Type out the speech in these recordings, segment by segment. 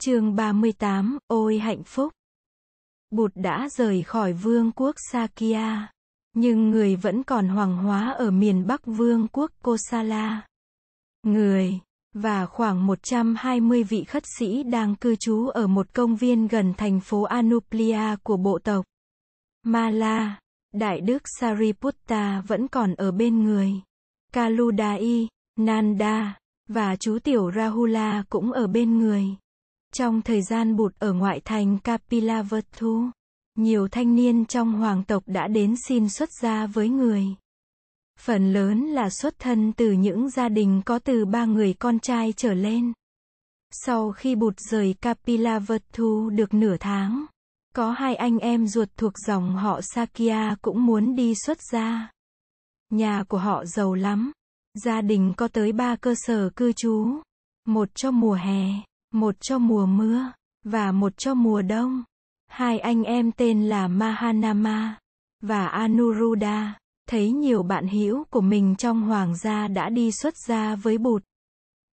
chương 38, ôi hạnh phúc. Bụt đã rời khỏi vương quốc Sakya. Nhưng người vẫn còn hoàng hóa ở miền Bắc vương quốc Kosala. Người, và khoảng 120 vị khất sĩ đang cư trú ở một công viên gần thành phố Anuplia của bộ tộc. Mala, Đại đức Sariputta vẫn còn ở bên người. Kaludai, Nanda, và chú tiểu Rahula cũng ở bên người. Trong thời gian bụt ở ngoại thành Kapilavatthu, nhiều thanh niên trong hoàng tộc đã đến xin xuất gia với người. Phần lớn là xuất thân từ những gia đình có từ ba người con trai trở lên. Sau khi bụt rời Kapilavatthu được nửa tháng, có hai anh em ruột thuộc dòng họ Sakya cũng muốn đi xuất gia. Nhà của họ giàu lắm. Gia đình có tới ba cơ sở cư trú. Một cho mùa hè, một cho mùa mưa, và một cho mùa đông. Hai anh em tên là Mahanama và Anuruddha, thấy nhiều bạn hữu của mình trong hoàng gia đã đi xuất gia với Bụt.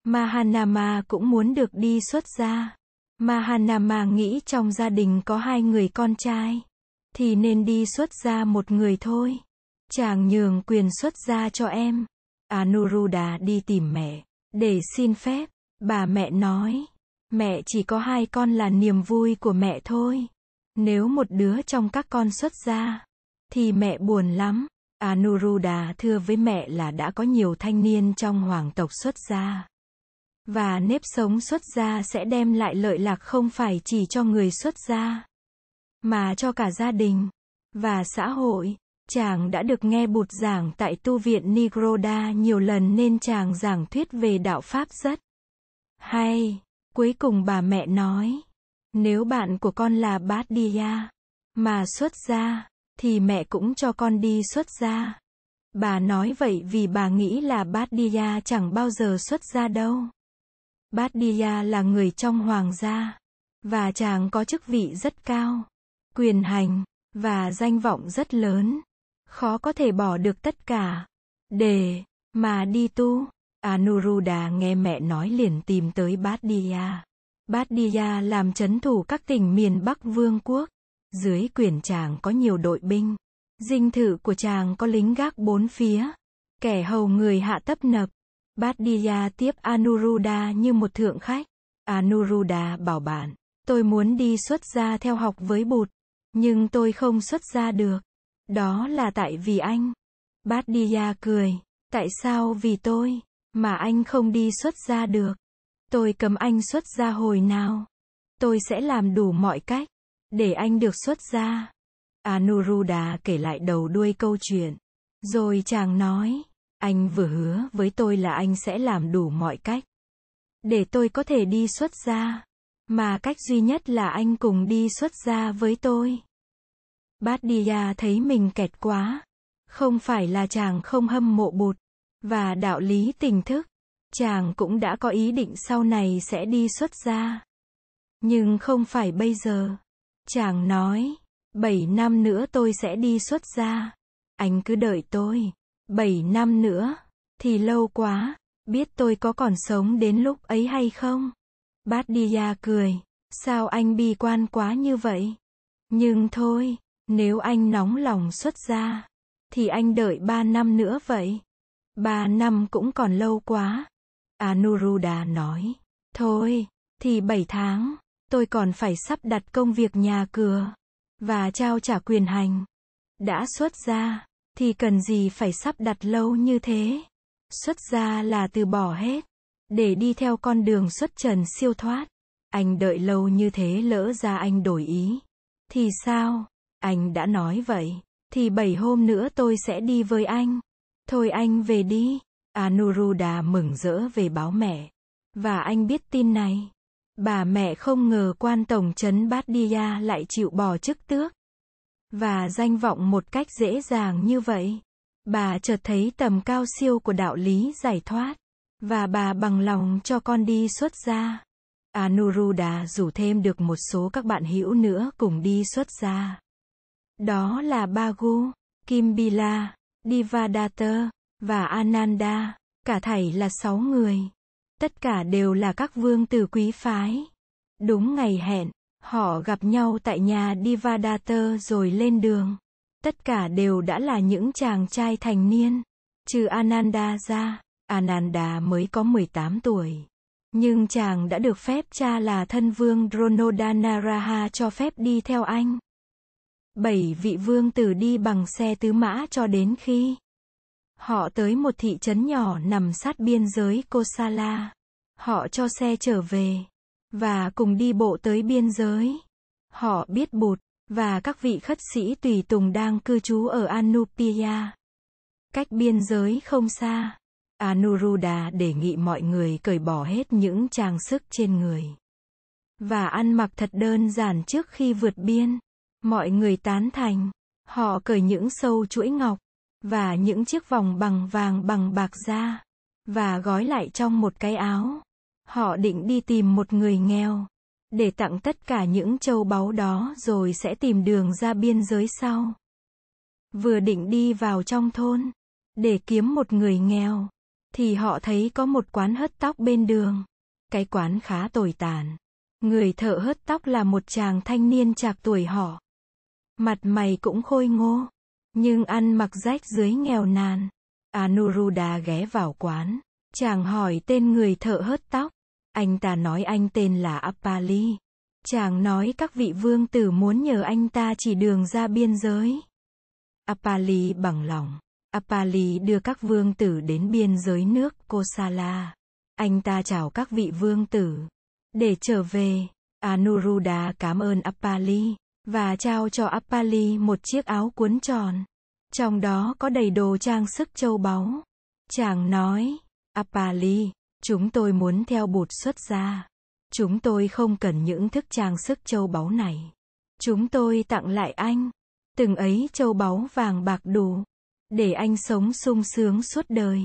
Mahanama cũng muốn được đi xuất gia. Mahanama nghĩ trong gia đình có hai người con trai, thì nên đi xuất gia một người thôi. Chàng nhường quyền xuất gia cho em. Anuruddha đi tìm mẹ, để xin phép. Bà mẹ nói, mẹ chỉ có hai con là niềm vui của mẹ thôi. Nếu một đứa trong các con xuất gia, thì mẹ buồn lắm. Anuruddha thưa với mẹ là đã có nhiều thanh niên trong hoàng tộc xuất gia. Và nếp sống xuất gia sẽ đem lại lợi lạc không phải chỉ cho người xuất gia, mà cho cả gia đình và xã hội. Chàng đã được nghe bụt giảng tại tu viện Nigroda nhiều lần nên chàng giảng thuyết về đạo Pháp rất hay. Cuối cùng bà mẹ nói, nếu bạn của con là Bát Diya, mà xuất gia, thì mẹ cũng cho con đi xuất gia. Bà nói vậy vì bà nghĩ là Bát Diya chẳng bao giờ xuất gia đâu. Bát Diya là người trong hoàng gia, và chàng có chức vị rất cao, quyền hành, và danh vọng rất lớn. Khó có thể bỏ được tất cả, để, mà đi tu. Anuruddha nghe mẹ nói liền tìm tới Baddiya. Baddiya làm chấn thủ các tỉnh miền Bắc Vương quốc. Dưới quyền chàng có nhiều đội binh. Dinh thự của chàng có lính gác bốn phía. Kẻ hầu người hạ tấp nập. Baddiya tiếp Anuruddha như một thượng khách. Anuruddha bảo bạn, tôi muốn đi xuất gia theo học với bụt, nhưng tôi không xuất gia được. Đó là tại vì anh. Baddiya cười, tại sao vì tôi, mà anh không đi xuất gia được? Tôi cấm anh xuất gia hồi nào? Tôi sẽ làm đủ mọi cách, để anh được xuất gia. Anuruddha kể lại đầu đuôi câu chuyện. Rồi chàng nói, anh vừa hứa với tôi là anh sẽ làm đủ mọi cách. Để tôi có thể đi xuất gia. Mà cách duy nhất là anh cùng đi xuất gia với tôi. Bát thấy mình kẹt quá. Không phải là chàng không hâm mộ bụt. Và đạo lý tình thức. Chàng cũng đã có ý định sau này sẽ đi xuất gia. Nhưng không phải bây giờ. Chàng nói, bảy năm nữa tôi sẽ đi xuất gia. Anh cứ đợi tôi. Bảy năm nữa, thì lâu quá, biết tôi có còn sống đến lúc ấy hay không? Bát Diya cười, sao anh bi quan quá như vậy? Nhưng thôi, nếu anh nóng lòng xuất gia, thì anh đợi ba năm nữa vậy. Ba năm cũng còn lâu quá. Anuruddha nói, thôi, thì bảy tháng, tôi còn phải sắp đặt công việc nhà cửa, và trao trả quyền hành. Đã xuất gia, thì cần gì phải sắp đặt lâu như thế. Xuất gia là từ bỏ hết, để đi theo con đường xuất trần siêu thoát. Anh đợi lâu như thế lỡ ra anh đổi ý. Thì sao? Anh đã nói vậy. Thì bảy hôm nữa tôi sẽ đi với anh. Thôi anh về đi. Anuruddha mừng rỡ về báo mẹ. Và anh biết tin này. Bà mẹ không ngờ quan tổng trấn Bát lại chịu bỏ chức tước và danh vọng một cách dễ dàng như vậy. Bà chợt thấy tầm cao siêu của đạo lý giải thoát, và bà bằng lòng cho con đi xuất gia. Anuruddha rủ thêm được một số các bạn hữu nữa cùng đi xuất gia. Đó là Bagu, Kimbila, Divadatta, và Ananda, cả thảy là sáu người. Tất cả đều là các vương tử quý phái. Đúng ngày hẹn, họ gặp nhau tại nhà Divadatta rồi lên đường. Tất cả đều đã là những chàng trai thành niên. Trừ Ananda ra, Ananda mới có 18 tuổi. Nhưng chàng đã được phép cha là thân vương Dronodanaraha cho phép đi theo anh. Bảy vị vương tử đi bằng xe tứ mã cho đến khi họ tới một thị trấn nhỏ nằm sát biên giới Kosala. Họ cho xe trở về và cùng đi bộ tới biên giới. Họ biết Bụt và các vị khất sĩ tùy tùng đang cư trú ở Anupiya. Cách biên giới không xa. Anuruddha đề nghị mọi người cởi bỏ hết những trang sức trên người và ăn mặc thật đơn giản trước khi vượt biên. Mọi người tán thành. Họ cởi những sâu chuỗi ngọc và những chiếc vòng bằng vàng bằng bạc ra và gói lại trong một cái áo. Họ định đi tìm một người nghèo để tặng tất cả những châu báu đó rồi sẽ tìm đường ra biên giới sau. Vừa định đi vào trong thôn để kiếm một người nghèo thì họ thấy có một quán hớt tóc bên đường. Cái quán khá tồi tàn. Người thợ hớt tóc là một chàng thanh niên trạc tuổi họ. Mặt mày cũng khôi ngô, nhưng ăn mặc rách dưới nghèo nàn. Anuruddha ghé vào quán. Chàng hỏi tên người thợ hớt tóc. Anh ta nói anh tên là Appali. Chàng nói các vị vương tử muốn nhờ anh ta chỉ đường ra biên giới. Appali bằng lòng. Appali đưa các vương tử đến biên giới nước Kosala. Anh ta chào các vị vương tử. Để trở về, Anuruddha cảm ơn Appali và trao cho Appali một chiếc áo cuốn tròn. Trong đó có đầy đồ trang sức châu báu. Chàng nói, Appali, chúng tôi muốn theo bụt xuất gia. Chúng tôi không cần những thức trang sức châu báu này. Chúng tôi tặng lại anh. Từng ấy châu báu vàng bạc đủ để anh sống sung sướng suốt đời.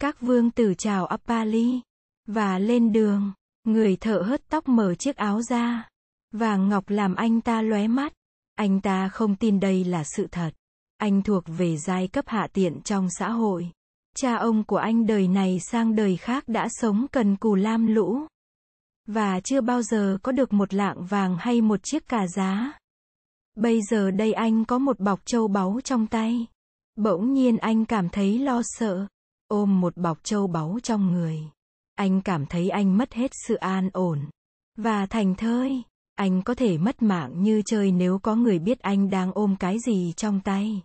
Các vương tử chào Appali và lên đường, người thợ hớt tóc mở chiếc áo ra, vàng ngọc làm anh ta lóe mắt. Anh ta không tin đây là sự thật. Anh thuộc về giai cấp hạ tiện trong xã hội. Cha ông của anh đời này sang đời khác đã sống cần cù lam lũ và chưa bao giờ có được một lạng vàng hay một chiếc cà giá. Bây giờ đây anh có một bọc châu báu trong tay. Bỗng nhiên anh cảm thấy lo sợ, ôm một bọc châu báu trong người. Anh cảm thấy anh mất hết sự an ổn. Và thành thơi, anh có thể mất mạng như chơi nếu có người biết anh đang ôm cái gì trong tay.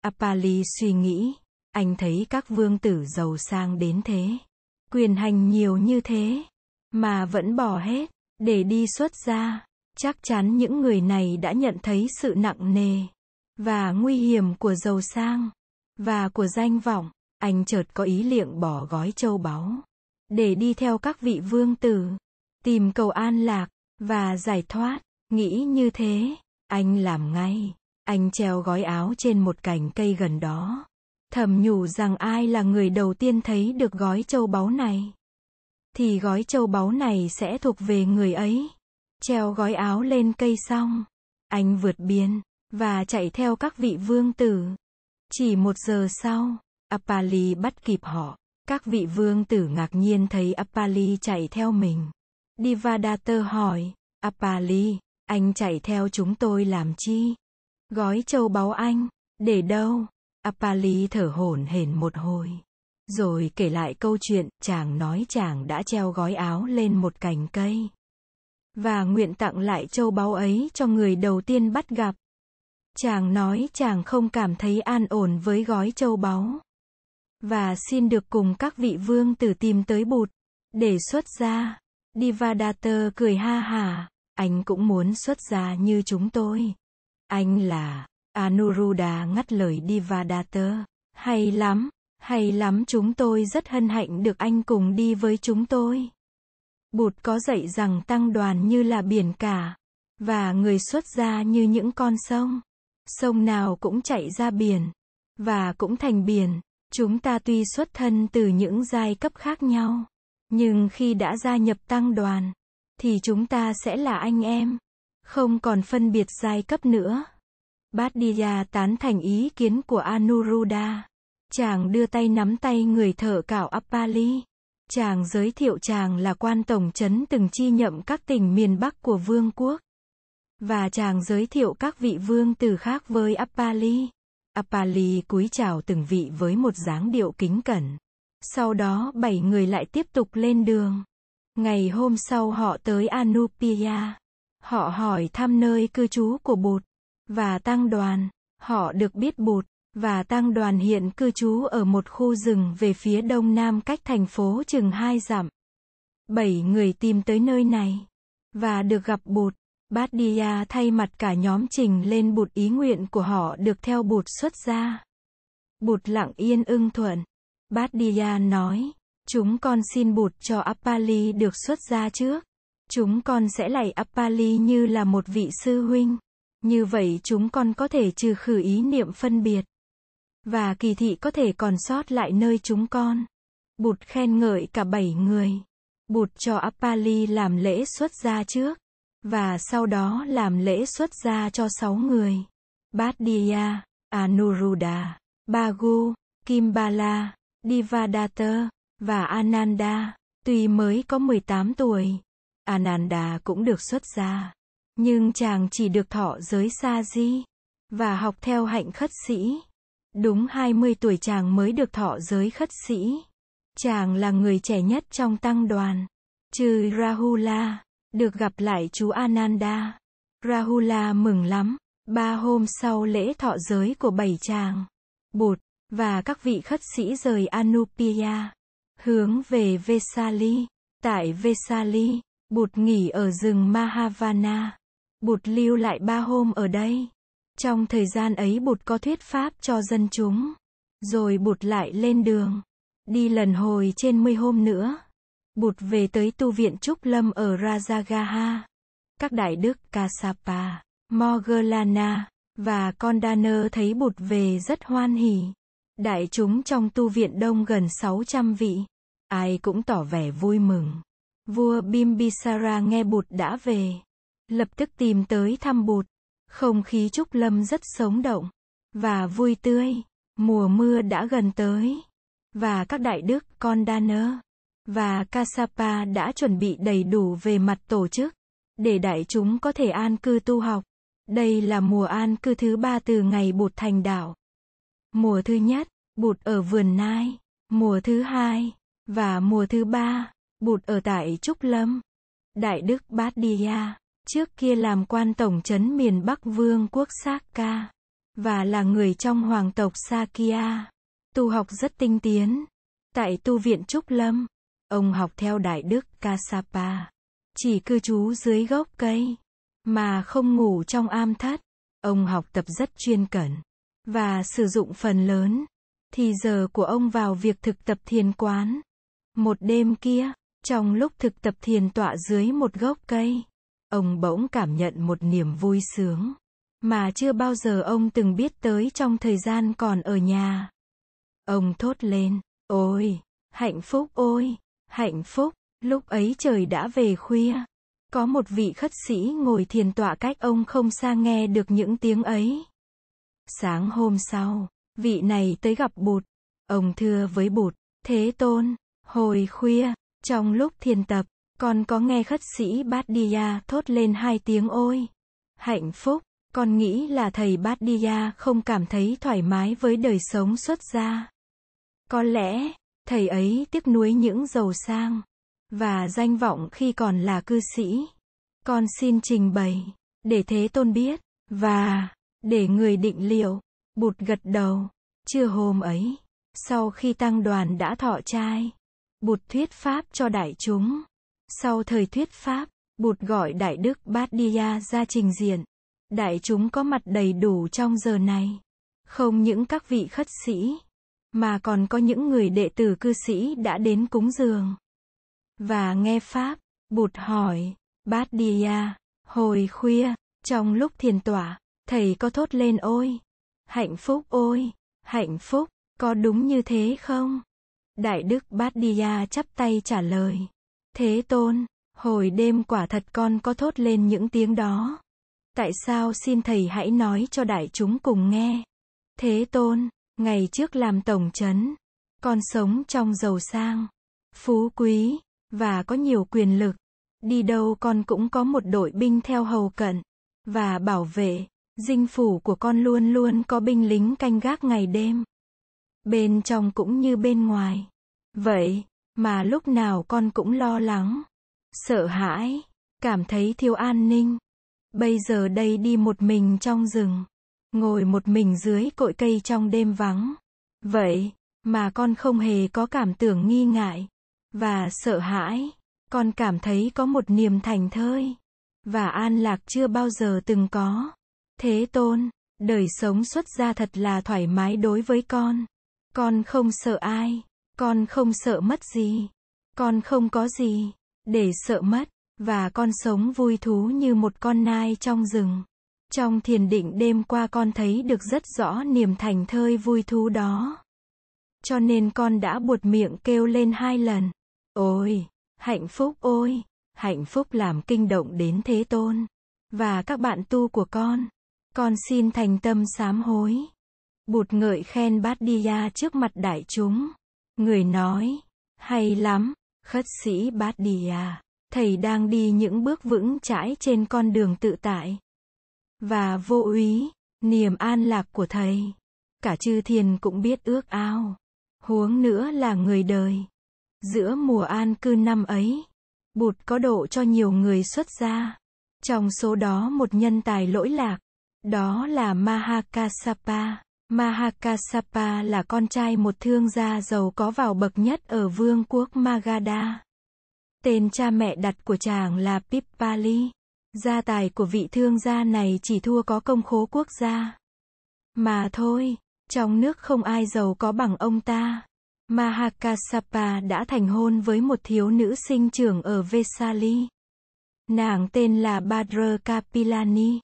Apali suy nghĩ, anh thấy các vương tử giàu sang đến thế. Quyền hành nhiều như thế, mà vẫn bỏ hết, để đi xuất gia. Chắc chắn những người này đã nhận thấy sự nặng nề và nguy hiểm của giàu sang và của danh vọng, anh chợt có ý liệng bỏ gói châu báu để đi theo các vị vương tử, tìm cầu an lạc và giải thoát. Nghĩ như thế, anh làm ngay. Anh treo gói áo trên một cành cây gần đó. Thầm nhủ rằng ai là người đầu tiên thấy được gói châu báu này. Thì gói châu báu này sẽ thuộc về người ấy. Treo gói áo lên cây xong. Anh vượt biên và chạy theo các vị vương tử. Chỉ một giờ sau, Apali bắt kịp họ. Các vị vương tử ngạc nhiên thấy Apali chạy theo mình. Divadatta hỏi, Apali, anh chạy theo chúng tôi làm chi? Gói châu báu anh, để đâu? Apali thở hổn hển một hồi. Rồi kể lại câu chuyện, chàng nói chàng đã treo gói áo lên một cành cây. Và nguyện tặng lại châu báu ấy cho người đầu tiên bắt gặp. Chàng nói chàng không cảm thấy an ổn với gói châu báu. Và xin được cùng các vị vương tử tìm tới bụt. Để xuất ra. Divadatta cười ha hả. Anh cũng muốn xuất gia như chúng tôi. Anh là. Anuruddha ngắt lời Divadatta. Hay lắm. Hay lắm chúng tôi rất hân hạnh được anh cùng đi với chúng tôi. Bụt có dạy rằng tăng đoàn như là biển cả. Và người xuất gia như những con sông. Sông nào cũng chạy ra biển. Và cũng thành biển. Chúng ta tuy xuất thân từ những giai cấp khác nhau. Nhưng khi đã gia nhập tăng đoàn, thì chúng ta sẽ là anh em. Không còn phân biệt giai cấp nữa. Bát tán thành ý kiến của Anuruddha. Chàng đưa tay nắm tay người thợ cạo Appali, Chàng giới thiệu chàng là quan tổng trấn từng chi nhậm các tỉnh miền Bắc của vương quốc. Và chàng giới thiệu các vị vương tử khác với Appali. Appali cúi chào từng vị với một dáng điệu kính cẩn. Sau đó bảy người lại tiếp tục lên đường. Ngày hôm sau họ tới Anupia. Họ hỏi thăm nơi cư trú của Bụt và tăng đoàn. Họ được biết Bụt và tăng đoàn hiện cư trú ở một khu rừng về phía đông nam cách thành phố chừng hai dặm. Bảy người tìm tới nơi này và được gặp Bụt. Bát Dia thay mặt cả nhóm trình lên Bụt ý nguyện của họ được theo Bụt xuất gia. Bụt lặng yên ưng thuận. Bát nói, chúng con xin Bụt cho Appali được xuất gia trước. Chúng con sẽ lạy Appali như là một vị sư huynh. Như vậy chúng con có thể trừ khử ý niệm phân biệt. Và kỳ thị có thể còn sót lại nơi chúng con. Bụt khen ngợi cả bảy người. Bụt cho Appali làm lễ xuất gia trước. Và sau đó làm lễ xuất gia cho sáu người. Bát Anuruddha, Bagu, Kimbala, Divadatta, và Ananda. Tuy mới có 18 tuổi, Ananda cũng được xuất gia. Nhưng chàng chỉ được thọ giới sa di và học theo hạnh khất sĩ. Đúng 20 tuổi chàng mới được thọ giới khất sĩ. Chàng là người trẻ nhất trong tăng đoàn. Trừ Rahula, được gặp lại chú Ananda. Rahula mừng lắm. Ba hôm sau lễ thọ giới của bảy chàng, Bụt, và các vị khất sĩ rời Anupiya hướng về Vesali. Tại Vesali, Bụt nghỉ ở rừng Mahavana. Bụt lưu lại ba hôm ở đây. Trong thời gian ấy Bụt có thuyết pháp cho dân chúng. Rồi Bụt lại lên đường. Đi lần hồi trên mươi hôm nữa. Bụt về tới tu viện Trúc Lâm ở Rajagaha. Các đại đức Kassapa, Mogalana và Kondana thấy Bụt về rất hoan hỉ. Đại chúng trong tu viện đông gần 600 vị. Ai cũng tỏ vẻ vui mừng. Vua Bimbisara nghe Bụt đã về. Lập tức tìm tới thăm Bụt. Không khí Trúc Lâm rất sống động. Và vui tươi. Mùa mưa đã gần tới. Và các đại đức Kondana và Kassapa đã chuẩn bị đầy đủ về mặt tổ chức, để đại chúng có thể an cư tu học. Đây là mùa an cư thứ ba từ ngày Bụt thành đạo. Mùa thứ nhất, Bụt ở vườn Nai. Mùa thứ hai, và mùa thứ ba, Bụt ở tại Trúc Lâm. Đại đức Bát Dia, trước kia làm quan tổng trấn miền Bắc Vương quốc Sakka, và là người trong hoàng tộc Sakya. Tu học rất tinh tiến. Tại tu viện Trúc Lâm, Ông học theo Đại Đức Kasapa, Chỉ cư trú dưới gốc cây. Mà không ngủ trong am thất. Ông học tập rất chuyên cẩn. Và sử dụng phần lớn. Thì giờ của ông vào việc thực tập thiền quán. Một đêm kia, trong lúc thực tập thiền tọa dưới một gốc cây, ông bỗng cảm nhận một niềm vui sướng mà chưa bao giờ ông từng biết tới trong thời gian còn ở nhà. Ông thốt lên, ôi, hạnh phúc ôi, hạnh phúc, lúc ấy trời đã về khuya. Có một vị khất sĩ ngồi thiền tọa cách ông không xa nghe được những tiếng ấy. Sáng hôm sau, vị này tới gặp Bụt. Ông thưa với Bụt, Thế Tôn, hồi khuya, trong lúc thiền tập, con có nghe khất sĩ Bát Dia thốt lên hai tiếng ôi. Hạnh phúc, con nghĩ là thầy Bát Dia không cảm thấy thoải mái với đời sống xuất gia. Có lẽ, Thầy ấy tiếc nuối những giàu sang và danh vọng khi còn là cư sĩ. Con xin trình bày để Thế Tôn biết và để người định liệu. Bụt gật đầu. Chưa hôm ấy, sau khi tăng đoàn đã thọ trai, Bụt thuyết pháp cho đại chúng. Sau thời thuyết pháp, Bụt gọi Đại Đức Bát Dia ra trình diện. Đại chúng có mặt đầy đủ trong giờ này. Không những các vị khất sĩ, mà còn có những người đệ tử cư sĩ đã đến cúng dường. Và nghe Pháp, Bụt hỏi, Bát Dia, hồi khuya, trong lúc thiền tọa, thầy có thốt lên ôi, hạnh phúc ôi, hạnh phúc, có đúng như thế không? Đại Đức Bát Dia chắp tay trả lời, Thế Tôn, hồi đêm quả thật con có thốt lên những tiếng đó. Tại sao xin thầy hãy nói cho đại chúng cùng nghe? Thế Tôn, Ngày trước làm tổng trấn, con sống trong giàu sang, phú quý, và có nhiều quyền lực. Đi đâu con cũng có một đội binh theo hầu cận, và bảo vệ. Dinh phủ của con luôn luôn có binh lính canh gác ngày đêm. Bên trong cũng như bên ngoài. Vậy, mà lúc nào con cũng lo lắng, sợ hãi, cảm thấy thiếu an ninh. Bây giờ đây đi một mình trong rừng, ngồi một mình dưới cội cây trong đêm vắng. Vậy, mà con không hề có cảm tưởng nghi ngại và sợ hãi, con cảm thấy có một niềm thành thơi và an lạc chưa bao giờ từng có. Thế tôn, đời sống xuất gia thật là thoải mái đối với con. Con không sợ ai, con không sợ mất gì, con không có gì để sợ mất, và con sống vui thú như một con nai trong rừng. Trong thiền định đêm qua con thấy được rất rõ niềm thành thơi vui thú đó. Cho nên con đã buột miệng kêu lên hai lần. Ôi, hạnh phúc ôi, hạnh phúc làm kinh động đến Thế Tôn. Và các bạn tu của con. Con xin thành tâm sám hối. Bụt ngợi khen bát đi ya trước mặt đại chúng. Người nói, hay lắm, khất sĩ bát đi ya. Thầy đang đi những bước vững chãi trên con đường tự tại. Và vô úy, niềm an lạc của thầy. Cả chư thiền cũng biết ước ao. Huống nữa là người đời. Giữa mùa an cư năm ấy, Bụt có độ cho nhiều người xuất gia. Trong số đó một nhân tài lỗi lạc, đó là Mahakasapa. Mahakasapa là con trai một thương gia giàu có vào bậc nhất ở vương quốc Magadha. Tên cha mẹ đặt của chàng là Pippali. Gia tài của vị thương gia này chỉ thua có công khố quốc gia. Mà thôi, trong nước không ai giàu có bằng ông ta. Mahakasapa đã thành hôn với một thiếu nữ sinh trưởng ở Vesali. Nàng tên là Badra Kapilani.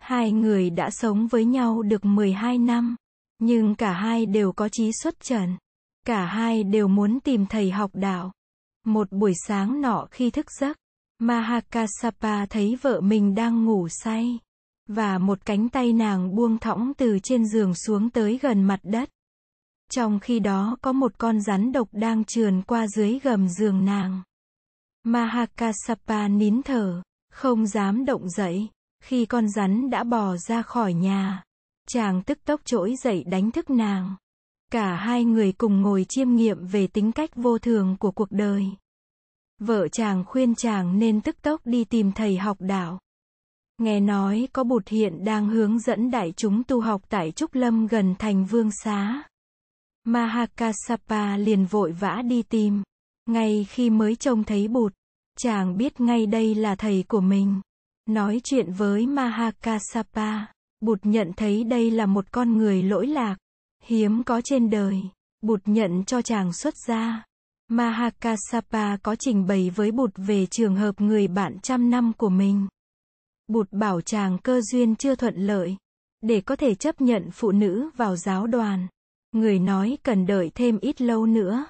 Hai người đã sống với nhau được 12 năm, nhưng cả hai đều có chí xuất trần. Cả hai đều muốn tìm thầy học đạo. Một buổi sáng nọ khi thức giấc, Mahakasapa thấy vợ mình đang ngủ say, và một cánh tay nàng buông thõng từ trên giường xuống tới gần mặt đất. Trong khi đó có một con rắn độc đang trườn qua dưới gầm giường nàng. Mahakasapa nín thở, không dám động dậy. Khi con rắn đã bò ra khỏi nhà, chàng tức tốc trỗi dậy đánh thức nàng. Cả hai người cùng ngồi chiêm nghiệm về tính cách vô thường của cuộc đời. Vợ chàng khuyên chàng nên tức tốc đi tìm thầy học đạo. Nghe nói có bụt hiện đang hướng dẫn đại chúng tu học tại Trúc Lâm gần thành Vương Xá. Mahakasapa liền vội vã đi tìm. Ngay khi mới trông thấy bụt, chàng biết ngay đây là thầy của mình. Nói chuyện với Mahakasapa, bụt nhận thấy đây là một con người lỗi lạc, hiếm có trên đời. Bụt nhận cho chàng xuất gia. Mahakasapa có trình bày với Bụt về trường hợp người bạn trăm năm của mình. Bụt bảo chàng cơ duyên chưa thuận lợi, để có thể chấp nhận phụ nữ vào giáo đoàn. Người nói cần đợi thêm ít lâu nữa.